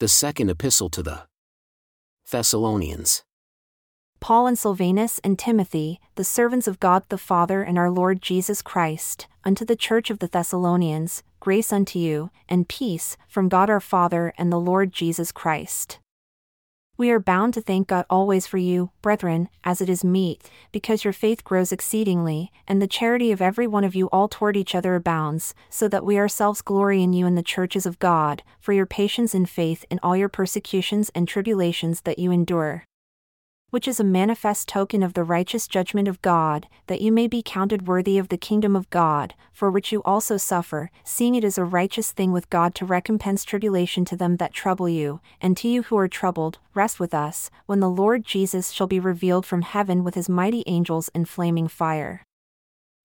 The Second Epistle to the Thessalonians. Paul and Silvanus and Timothy, the servants of God the Father and our Lord Jesus Christ, unto the church of the Thessalonians, grace unto you, and peace, from God our Father and the Lord Jesus Christ. We are bound to thank God always for you, brethren, as it is meet, because your faith grows exceedingly, and the charity of every one of you all toward each other abounds, so that we ourselves glory in you in the churches of God, for your patience and faith in all your persecutions and tribulations that you endure which is a manifest token of the righteous judgment of God, that you may be counted worthy of the kingdom of God, for which you also suffer, seeing it is a righteous thing with God to recompense tribulation to them that trouble you, and to you who are troubled, rest with us, when the Lord Jesus shall be revealed from heaven with his mighty angels in flaming fire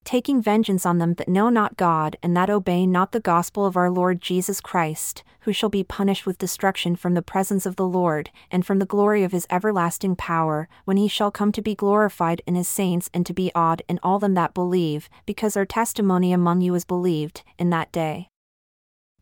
taking vengeance on them that know not God and that obey not the gospel of our Lord Jesus Christ, who shall be punished with destruction from the presence of the Lord, and from the glory of his everlasting power, when he shall come to be glorified in his saints and to be awed in all them that believe, because our testimony among you is believed, in that day.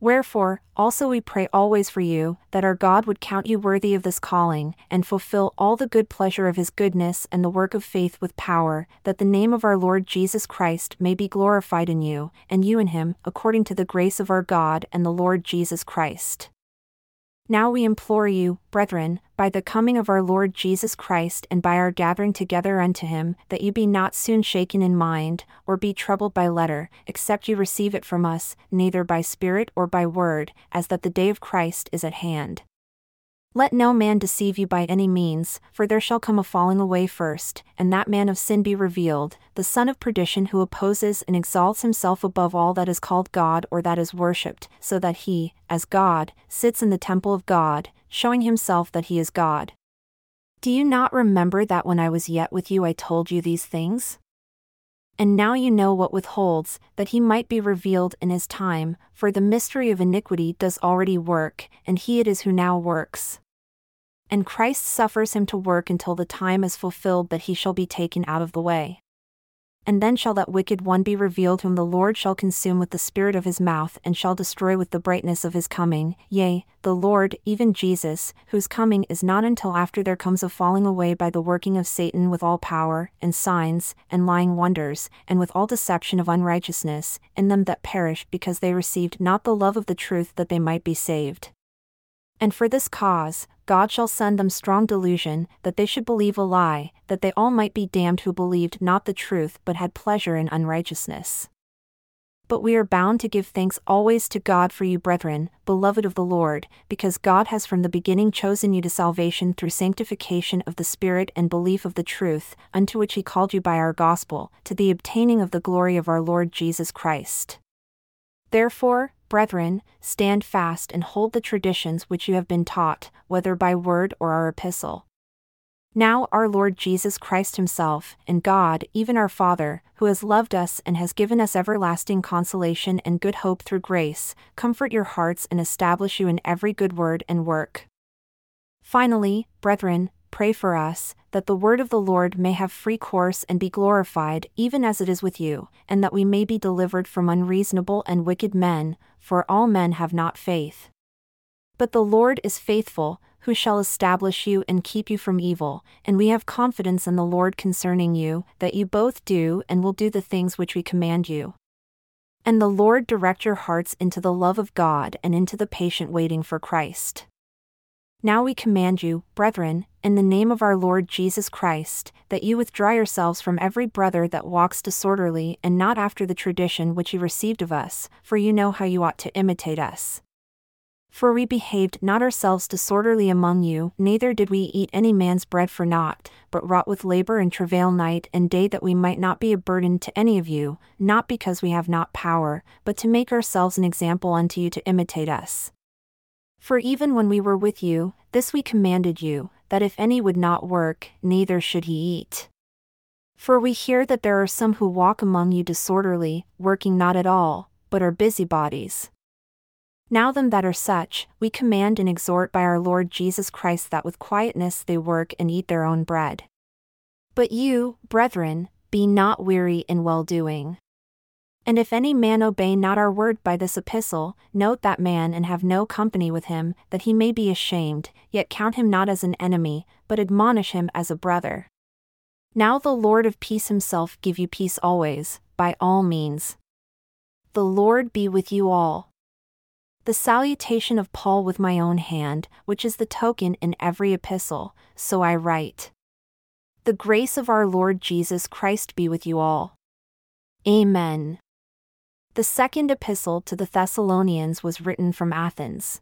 Wherefore, also we pray always for you, that our God would count you worthy of this calling, and fulfill all the good pleasure of his goodness and the work of faith with power, that the name of our Lord Jesus Christ may be glorified in you, and you in him, according to the grace of our God and the Lord Jesus Christ. Now we implore you, brethren, by the coming of our Lord Jesus Christ and by our gathering together unto him, that you be not soon shaken in mind, or be troubled by letter, except you receive it from us, neither by spirit or by word, as that the day of Christ is at hand. Let no man deceive you by any means, for there shall come a falling away first, and that man of sin be revealed, the son of perdition who opposes and exalts himself above all that is called God or that is worshipped, so that he, as God, sits in the temple of God, showing himself that he is God. Do you not remember that when I was yet with you I told you these things? And now you know what withholds, that he might be revealed in his time, for the mystery of iniquity does already work, and he it is who now works. And Christ suffers him to work until the time is fulfilled that he shall be taken out of the way. And then shall that wicked one be revealed whom the Lord shall consume with the spirit of his mouth and shall destroy with the brightness of his coming, yea, the Lord, even Jesus, whose coming is not until after there comes a falling away by the working of Satan with all power, and signs, and lying wonders, and with all deception of unrighteousness, in them that perish because they received not the love of the truth that they might be saved. And for this cause, God shall send them strong delusion, that they should believe a lie, that they all might be damned who believed not the truth but had pleasure in unrighteousness. But we are bound to give thanks always to God for you, brethren, beloved of the Lord, because God has from the beginning chosen you to salvation through sanctification of the Spirit and belief of the truth, unto which He called you by our gospel, to the obtaining of the glory of our Lord Jesus Christ. Therefore, brethren, stand fast and hold the traditions which you have been taught, whether by word or our epistle. Now, our Lord Jesus Christ Himself, and God, even our Father, who has loved us and has given us everlasting consolation and good hope through grace, comfort your hearts and establish you in every good word and work. Finally, brethren, pray for us, that the word of the Lord may have free course and be glorified, even as it is with you, and that we may be delivered from unreasonable and wicked men, for all men have not faith. But the Lord is faithful, who shall establish you and keep you from evil, and we have confidence in the Lord concerning you, that you both do and will do the things which we command you. And the Lord direct your hearts into the love of God and into the patient waiting for Christ. Now we command you, brethren, in the name of our Lord Jesus Christ, that you withdraw yourselves from every brother that walks disorderly and not after the tradition which you received of us, for you know how you ought to imitate us. For we behaved not ourselves disorderly among you, neither did we eat any man's bread for naught, but wrought with labor and travail night and day that we might not be a burden to any of you, not because we have not power, but to make ourselves an example unto you to imitate us. For even when we were with you, this we commanded you, that if any would not work, neither should he eat. For we hear that there are some who walk among you disorderly, working not at all, but are busybodies. Now, them that are such, we command and exhort by our Lord Jesus Christ that with quietness they work and eat their own bread. But you, brethren, be not weary in well doing. And if any man obey not our word by this epistle, note that man and have no company with him, that he may be ashamed, yet count him not as an enemy, but admonish him as a brother. Now the Lord of peace himself give you peace always, by all means. The Lord be with you all. The salutation of Paul with my own hand, which is the token in every epistle, so I write. The grace of our Lord Jesus Christ be with you all. Amen. The second epistle to the Thessalonians was written from Athens.